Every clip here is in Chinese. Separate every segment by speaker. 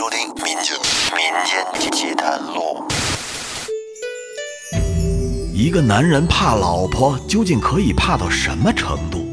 Speaker 1: 收听《民间民间奇谈录》。
Speaker 2: 一个男人怕老婆，究竟可以怕到什么程度？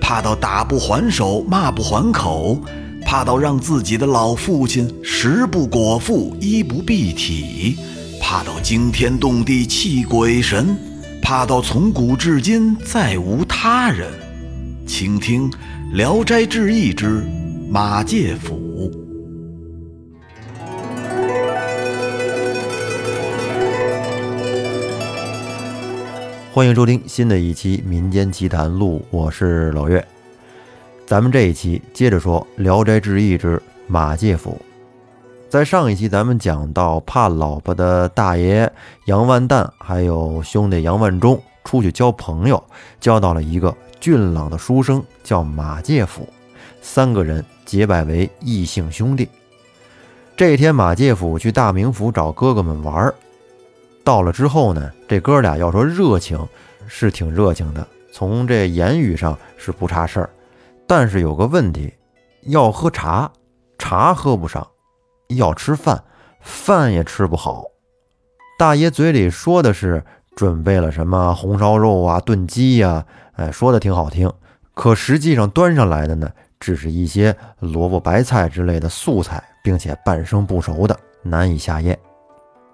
Speaker 2: 怕到打不还手，骂不还口，怕到让自己的老父亲食不果腹，衣不蔽体，怕到惊天动地，泣鬼神，怕到从古至今再无他人。请听《聊斋志异》之马介甫。
Speaker 3: 欢迎收听新的一期《民间奇谈录》，我是老岳。咱们这一期接着说《聊斋志异》之马介甫。在上一期，咱们讲到怕老婆的大爷杨万旦，还有兄弟杨万忠出去交朋友，交到了一个俊朗的书生，叫马介甫。三个人结拜为异姓兄弟。这一天，马介甫去大名府找哥哥们玩儿。到了之后呢，这哥俩要说热情，是挺热情的，从这言语上是不差事儿。但是有个问题，要喝茶，茶喝不上；要吃饭，饭也吃不好。大爷嘴里说的是准备了什么红烧肉啊、炖鸡呀，哎，说的挺好听。可实际上端上来的呢，只是一些萝卜白菜之类的素菜，并且半生不熟的，难以下咽。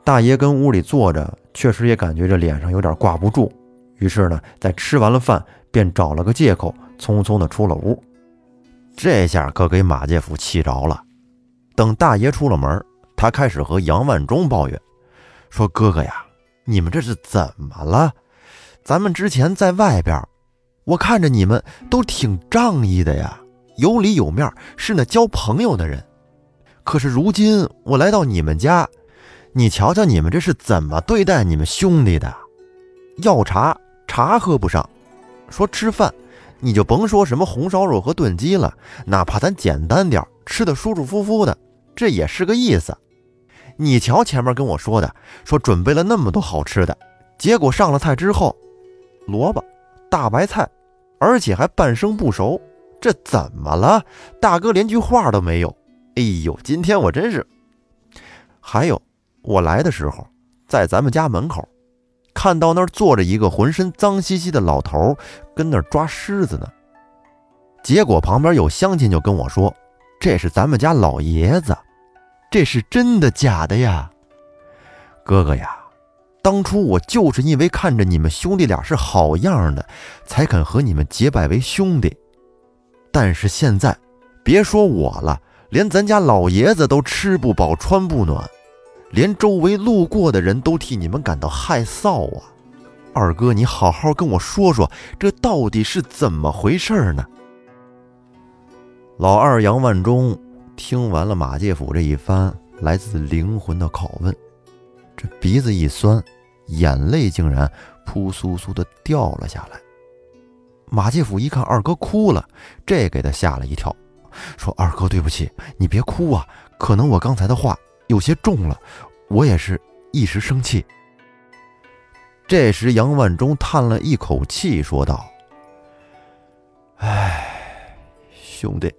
Speaker 3: 大爷跟屋里坐着，确实也感觉这脸上有点挂不住。于是呢，在吃完了饭，便找了个借口，匆匆的出了屋。这下可给马介甫气着了。等大爷出了门，他开始和杨万忠抱怨，说：“哥哥呀，你们这是怎么了？咱们之前在外边，我看着你们都挺仗义的呀，有里有面，是那交朋友的人。可是如今我来到你们家。”你瞧瞧，你们这是怎么对待你们兄弟的？要茶茶喝不上，说吃饭，你就甭说什么红烧肉和炖鸡了，哪怕咱简单点，吃的舒舒服服的，这也是个意思。你瞧前面跟我说的，说准备了那么多好吃的，结果上了菜之后，萝卜、大白菜，而且还半生不熟，这怎么了？大哥连句话都没有。哎呦，今天我真是……还有。我来的时候，在咱们家门口，看到那儿坐着一个浑身脏兮兮的老头，跟那儿抓虱子呢。结果旁边有乡亲就跟我说：“这是咱们家老爷子，这是真的假的呀？”哥哥呀，当初我就是因为看着你们兄弟俩是好样的，才肯和你们结拜为兄弟。但是现在，别说我了，连咱家老爷子都吃不饱穿不暖。连周围路过的人都替你们感到害臊啊！二哥，你好好跟我说说，这到底是怎么回事呢？老二杨万忠听完了马介甫这一番来自灵魂的拷问，这鼻子一酸，眼泪竟然扑簌簌的掉了下来。马介甫一看二哥哭了，这给他吓了一跳，说：“二哥，对不起，你别哭啊，可能我刚才的话……”有些重了，我也是一时生气。这时，杨万忠叹了一口气，说道：“哎，兄弟，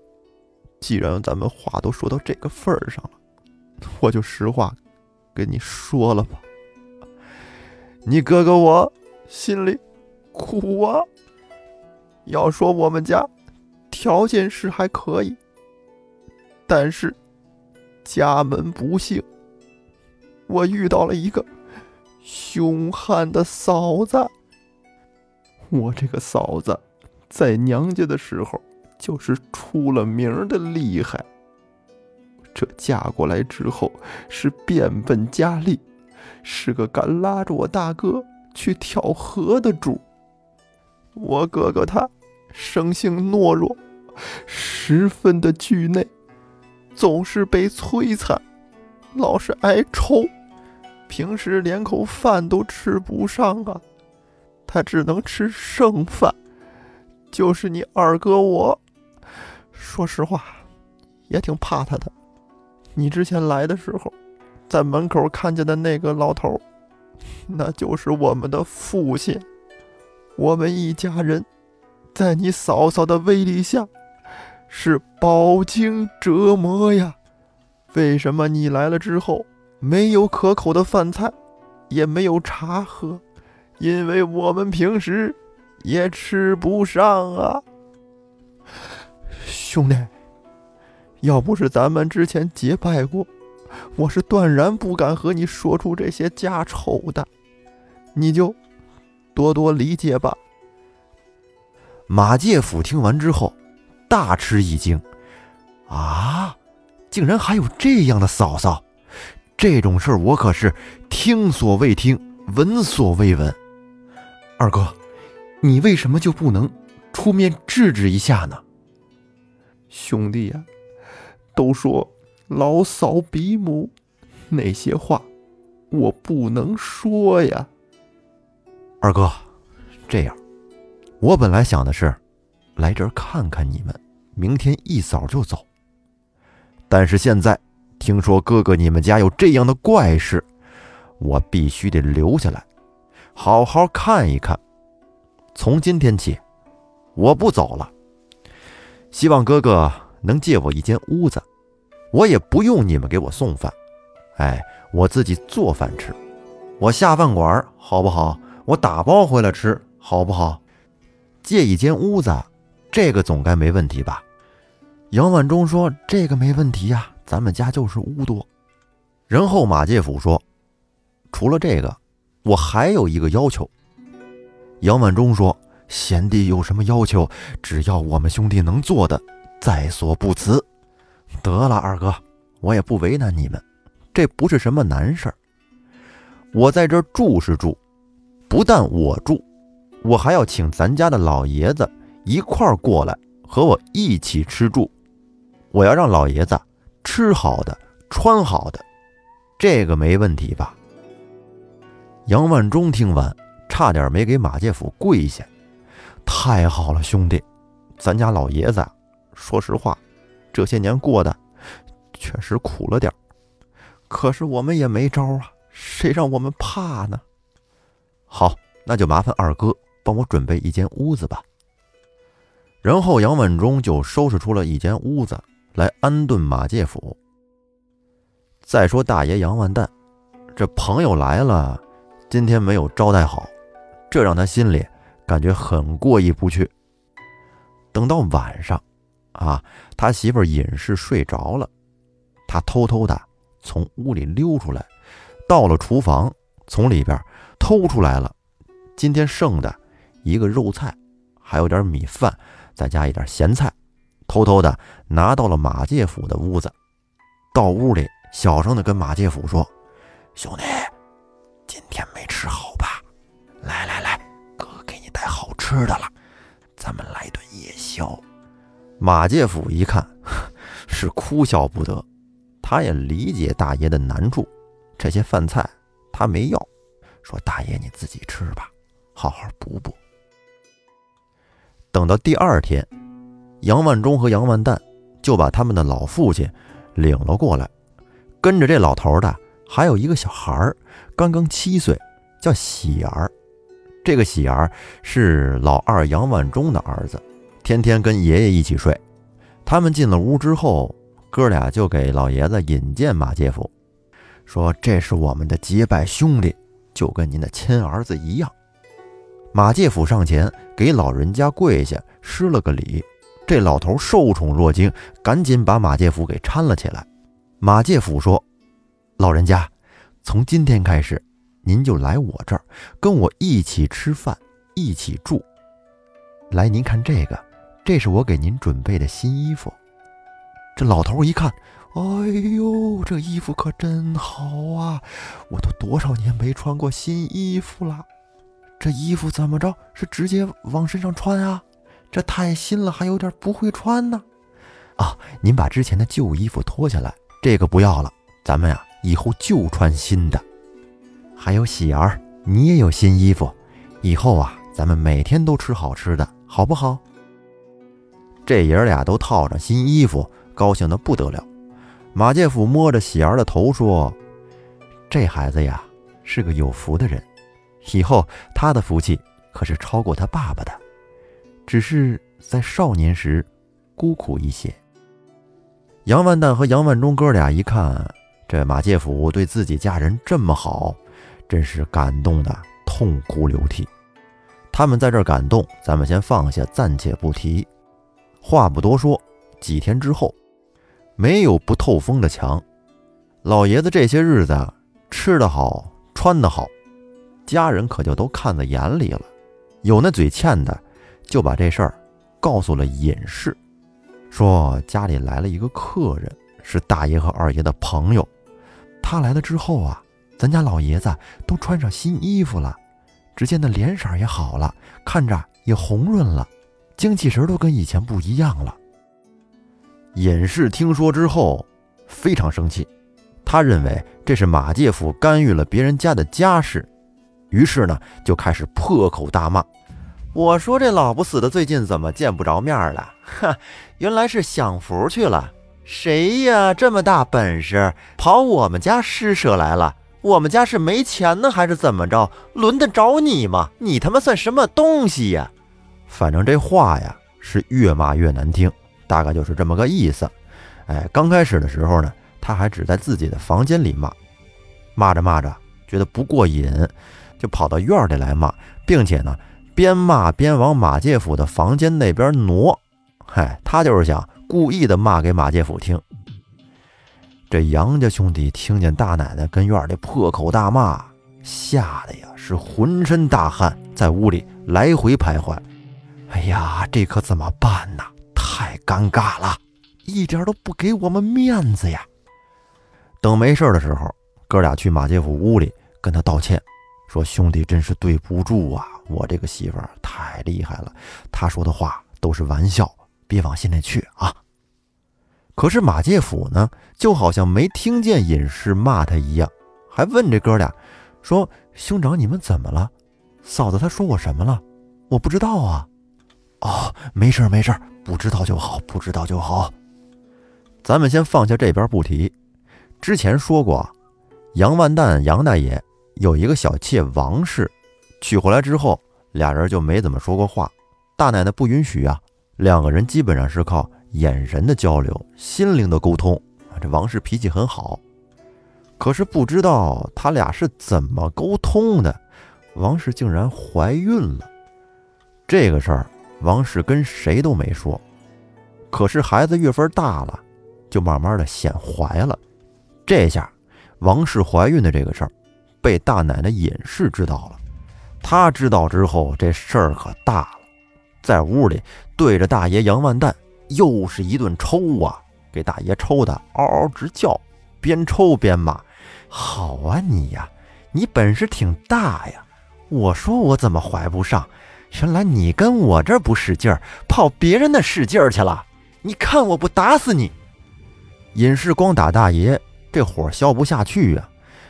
Speaker 3: 既然咱们话都说到这个份儿上了，我就实话跟你说了吧。你哥哥我心里苦啊。要说我们家条件是还可以，但是……”家门不幸，我遇到了一个凶悍的嫂子。我这个嫂子在娘家的时候就是出了名的厉害，这嫁过来之后是变本加厉，是个敢拉着我大哥去跳河的主。我哥哥他生性懦弱，十分的惧内。总是被摧残，老是挨抽，平时连口饭都吃不上啊！他只能吃剩饭。就是你二哥我，说实话，也挺怕他的。你之前来的时候，在门口看见的那个老头，那就是我们的父亲。我们一家人，在你嫂嫂的威力下。是饱经折磨呀，为什么你来了之后没有可口的饭菜，也没有茶喝？因为我们平时也吃不上啊。兄弟，要不是咱们之前结拜过，我是断然不敢和你说出这些家丑的。你就多多理解吧。马介甫听完之后，大吃一惊：“啊，竟然还有这样的嫂嫂！这种事儿我可是听所未听，闻所未闻。二哥，你为什么就不能出面制止一下呢？”兄弟呀，都说老嫂比母，那些话我不能说呀。二哥，这样，我本来想的是来这儿看看你们，明天一早就走。但是现在听说哥哥你们家有这样的怪事，我必须得留下来，好好看一看。从今天起，我不走了。希望哥哥能借我一间屋子，我也不用你们给我送饭，哎，我自己做饭吃。我下饭馆好不好？我打包回来吃好不好？借一间屋子，这个总该没问题吧？杨万忠说：“这个没问题呀，咱们家就是屋多。”然后马介甫说：“除了这个，我还有一个要求。”杨万忠说。贤弟有什么要求，只要我们兄弟能做的，在所不辞。得了，二哥，我也不为难你们，这不是什么难事儿。我在这住是住，不但我住，我还要请咱家的老爷子一块儿过来和我一起吃住。我要让老爷子吃好的，穿好的，这个没问题吧？杨万忠听完，差点没给马介甫跪下。太好了，兄弟，咱家老爷子，说实话，这些年过的确实苦了点可是我们也没招啊，谁让我们怕呢？好，那就麻烦二哥帮我准备一间屋子吧。然后杨万忠就收拾出了一间屋子来安顿马介甫。再说大爷杨万蛋，这朋友来了，今天没有招待好，这让他心里。感觉很过意不去。等到晚上，啊，他媳妇隐士睡着了，他偷偷的从屋里溜出来，到了厨房，从里边偷出来了今天剩的一个肉菜，还有点米饭，再加一点咸菜，偷偷的拿到了马介甫的屋子，到屋里小声的跟马介甫说：“兄弟，今天没吃好吧？来来来。”哥给你带好吃的了，咱们来顿夜宵。马介甫一看，是哭笑不得。他也理解大爷的难处，这些饭菜他没要，说大爷你自己吃吧，好好补补。等到第二天，杨万忠和杨万蛋就把他们的老父亲领了过来，跟着这老头的还有一个小孩儿，刚刚七岁，叫喜儿。这个喜儿是老二杨万忠的儿子，天天跟爷爷一起睡。他们进了屋之后，哥俩就给老爷子引荐马介甫，说：“这是我们的结拜兄弟，就跟您的亲儿子一样。”马介甫上前给老人家跪下施了个礼，这老头受宠若惊，赶紧把马介甫给搀了起来。马介甫说：“老人家，从今天开始。”您就来我这儿，跟我一起吃饭，一起住。来，您看这个，这是我给您准备的新衣服。这老头一看，哎呦，这衣服可真好啊！我都多少年没穿过新衣服了。这衣服怎么着，是直接往身上穿啊？这太新了，还有点不会穿呢。啊，您把之前的旧衣服脱下来，这个不要了，咱们呀，以后就穿新的。还有喜儿，你也有新衣服，以后啊，咱们每天都吃好吃的，好不好？这爷俩都套上新衣服，高兴的不得了。马介甫摸着喜儿的头说：“这孩子呀，是个有福的人，以后他的福气可是超过他爸爸的，只是在少年时孤苦一些。”杨万蛋和杨万忠哥俩一看，这马介甫对自己家人这么好，真是感动的痛哭流涕。他们在这感动，咱们先放下，暂且不提。话不多说，几天之后，没有不透风的墙。老爷子这些日子吃得好，穿得好，家人可就都看在眼里了。有那嘴欠的，就把这事儿告诉了尹氏，说家里来了一个客人，是大爷和二爷的朋友。他来了之后啊，咱家老爷子都穿上新衣服了。只见那脸色也好了，看着也红润了，精气神都跟以前不一样了。尹氏听说之后非常生气，他认为这是马介甫干预了别人家的家事，于是呢就开始破口大骂。我说这老不死的最近怎么见不着面了？哈，原来是享福去了。谁呀这么大本事跑我们家施舍来了？我们家是没钱呢，还是怎么着？轮得着你吗？你他妈算什么东西呀？反正这话呀是越骂越难听，大概就是这么个意思。哎，刚开始的时候呢，他还只在自己的房间里骂，骂着骂着觉得不过瘾，就跑到院里来骂，并且呢边骂边往马介甫的房间那边挪。嗨，他就是想故意的骂给马介甫听。这杨家兄弟听见大奶奶跟院里破口大骂，吓得呀是浑身大汗，在屋里来回徘徊。哎呀，这可怎么办呢？太尴尬了，一点都不给我们面子呀！等没事的时候，哥俩去马介甫屋里跟他道歉，说兄弟真是对不住啊，我这个媳妇儿太厉害了，他说的话都是玩笑，别往心里去啊。可是马介甫呢，就好像没听见隐士骂他一样，还问这哥俩说：“兄长，你们怎么了？嫂子她说我什么了？我不知道啊。”“哦，没事没事，不知道就好，不知道就好。”咱们先放下这边不提。之前说过，杨万蛋杨大爷有一个小妾王氏，娶回来之后，俩人就没怎么说过话。大奶奶不允许啊，两个人基本上是靠。眼神的交流，心灵的沟通！这王氏脾气很好，可是不知道他俩是怎么沟通的，王氏竟然怀孕了。这个事儿，王氏跟谁都没说。可是孩子月份大了，就慢慢的显怀了。这下，王氏怀孕的这个事儿，被大奶奶尹氏知道了。她知道之后，这事儿可大了，在屋里对着大爷杨万蛋。又是一顿抽啊，给大爷抽的嗷嗷直叫，边抽边骂：“好啊你呀，你本事挺大呀！我说我怎么怀不上？原来你跟我这不使劲儿，跑别人那使劲儿去了！你看我不打死你！”尹氏光打大爷，这火消不下去呀，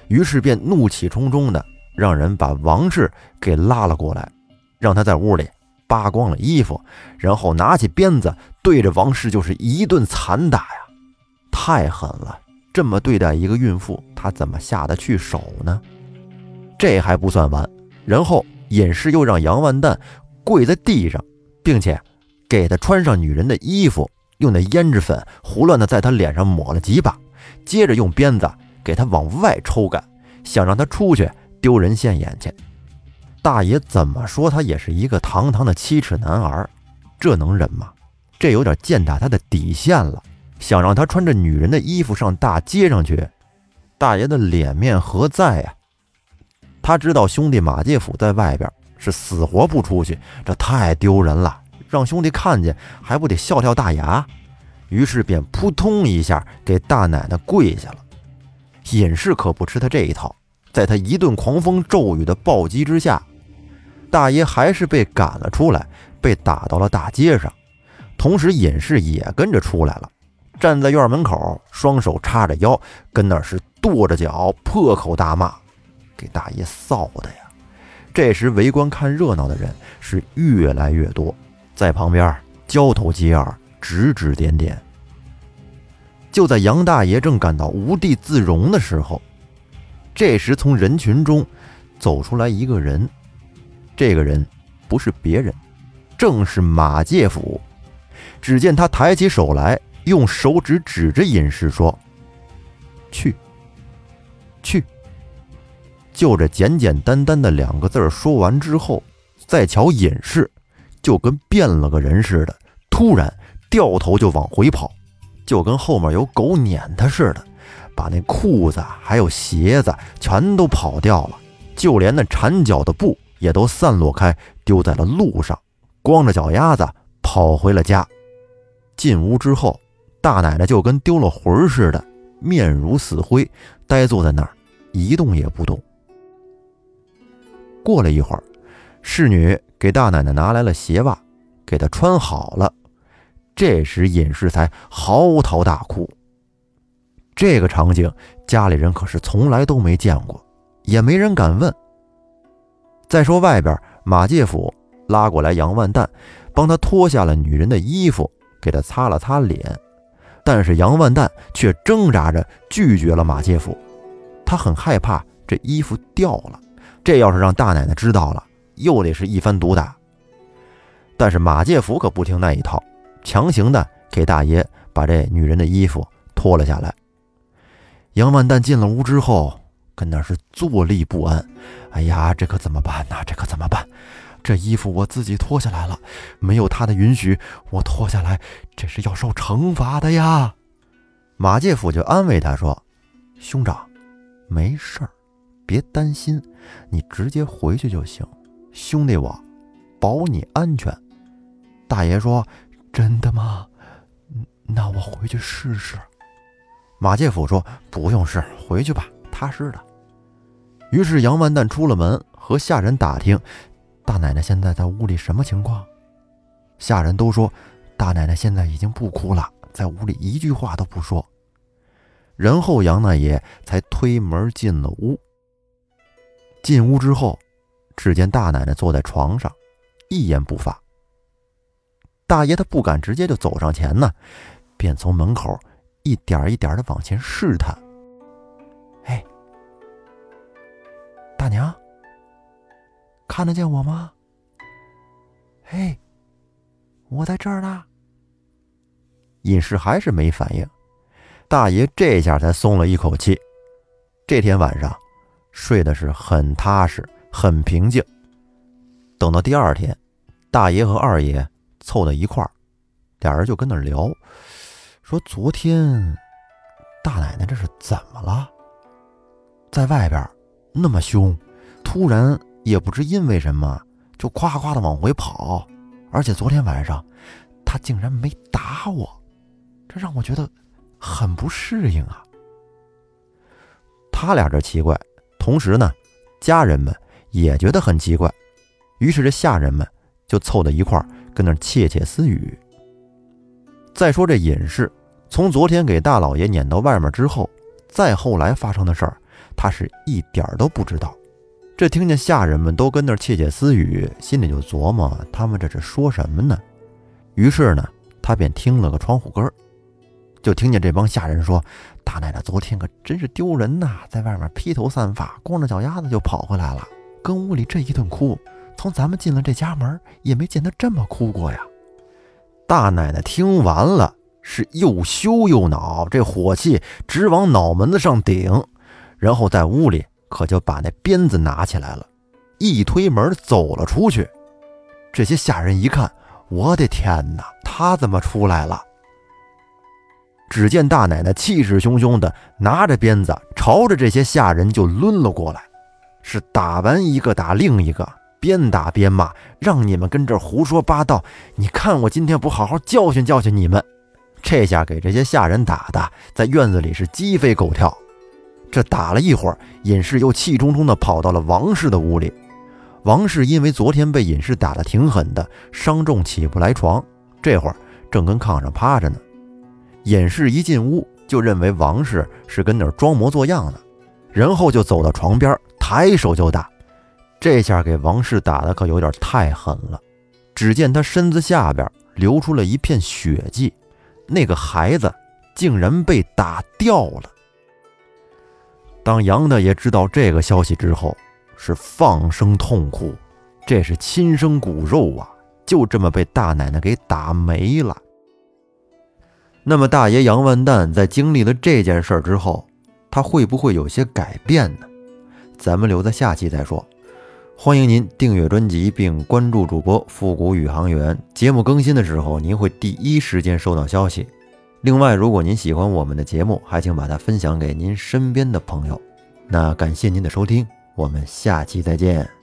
Speaker 3: 于是便怒气冲冲的让人把王氏给拉了过来，让他在屋里。扒光了衣服，然后拿起鞭子对着王氏就是一顿残打呀，太狠了！这么对待一个孕妇，他怎么下得去手呢？这还不算完，然后尹氏又让杨万蛋跪在地上，并且给他穿上女人的衣服，用那胭脂粉胡乱的在他脸上抹了几把，接着用鞭子给他往外抽干，想让他出去丢人现眼去。大爷怎么说，他也是一个堂堂的七尺男儿，这能忍吗？这有点践踏他的底线了。想让他穿着女人的衣服上大街上去，大爷的脸面何在呀？他知道兄弟马介甫在外边是死活不出去，这太丢人了，让兄弟看见还不得笑掉大牙？于是便扑通一下给大奶奶跪下了。尹氏可不吃他这一套，在他一顿狂风骤雨的暴击之下。大爷还是被赶了出来，被打到了大街上，同时尹氏也跟着出来了，站在院门口，双手叉着腰，跟那是跺着脚，破口大骂，给大爷臊的呀！这时围观看热闹的人是越来越多，在旁边交头接耳，指指点点。就在杨大爷正感到无地自容的时候，这时从人群中走出来一个人。这个人不是别人，正是马介甫。只见他抬起手来，用手指指着隐士说：“去，去。”就这简简单单的两个字说完之后，再瞧隐士，就跟变了个人似的，突然掉头就往回跑，就跟后面有狗撵他似的，把那裤子还有鞋子全都跑掉了，就连那缠脚的布也都散落开，丢在了路上，光着脚丫子跑回了家。进屋之后，大奶奶就跟丢了魂似的，面如死灰，呆坐在那儿，一动也不动。过了一会儿，侍女给大奶奶拿来了鞋袜，给她穿好了。这时尹氏才嚎啕大哭。这个场景，家里人可是从来都没见过，也没人敢问。再说外边，马介甫拉过来杨万蛋，帮他脱下了女人的衣服，给他擦了擦脸。但是杨万蛋却挣扎着拒绝了马介甫，他很害怕这衣服掉了。这要是让大奶奶知道了，又得是一番毒打。但是马介甫可不听那一套，强行的给大爷把这女人的衣服脱了下来。杨万蛋进了屋之后，跟那是坐立不安。哎呀，这可怎么办呢？这可怎么办？这衣服我自己脱下来了，没有他的允许，我脱下来，这是要受惩罚的呀。马介甫就安慰他说：“兄长，没事儿。”别担心，你直接回去就行。兄弟，我保你安全。大爷说：“真的吗？那我回去试试。”马介甫说：“不用试，回去吧，踏实的。”于是杨万蛋出了门，和下人打听大奶奶现在在屋里什么情况。下人都说大奶奶现在已经不哭了，在屋里一句话都不说。然后杨大爷才推门进了屋。进屋之后，只见大奶奶坐在床上，一言不发。大爷他不敢直接就走上前呢，便从门口一点一点的往前试探。哎，大娘，看得见我吗？嘿，我在这儿呢。隐士还是没反应，大爷这下才松了一口气。这天晚上。睡的是很踏实，很平静。等到第二天，大爷和二爷凑到一块儿，俩人就跟那聊，说昨天大奶奶这是怎么了？在外边那么凶，突然也不知因为什么就夸夸的往回跑，而且昨天晚上他竟然没打我，这让我觉得很不适应啊。他俩这奇怪。同时呢，家人们也觉得很奇怪，于是这下人们就凑到一块儿跟那窃窃私语。再说这尹氏，从昨天给大老爷撵到外面之后，再后来发生的事儿，他是一点儿都不知道。这听见下人们都跟那窃窃私语，心里就琢磨他们这是说什么呢？于是呢，他便听了个窗户根儿。就听见这帮下人说：“大奶奶昨天可真是丢人呐，在外面披头散发、光着脚丫子就跑回来了，跟屋里这一顿哭，从咱们进了这家门也没见他这么哭过呀。”大奶奶听完了，是又羞又恼，这火气直往脑门子上顶，然后在屋里可就把那鞭子拿起来了，一推门走了出去。这些下人一看，我的天哪，他怎么出来了？只见大奶奶气势汹汹的拿着鞭子，朝着这些下人就抡了过来，是打完一个打另一个，边打边骂：“让你们跟这胡说八道！你看我今天不好好教训教训你们！”这下给这些下人打的，在院子里是鸡飞狗跳。这打了一会儿，尹氏又气冲冲的跑到了王氏的屋里。王氏因为昨天被尹氏打得挺狠的，伤重起不来床，这会儿正跟炕上趴着呢。尹氏一进屋就认为王氏是跟那儿装模作样的，然后就走到床边，抬手就打。这下给王氏打的可有点太狠了。只见他身子下边流出了一片血迹，那个孩子竟然被打掉了。当杨大爷知道这个消息之后，是放声痛哭，这是亲生骨肉啊，就这么被大奶奶给打没了。那么大爷杨万蛋在经历了这件事之后，他会不会有些改变呢？咱们留在下期再说。欢迎您订阅专辑并关注主播复古宇航员，节目更新的时候您会第一时间收到消息。另外，如果您喜欢我们的节目，还请把它分享给您身边的朋友。那感谢您的收听，我们下期再见。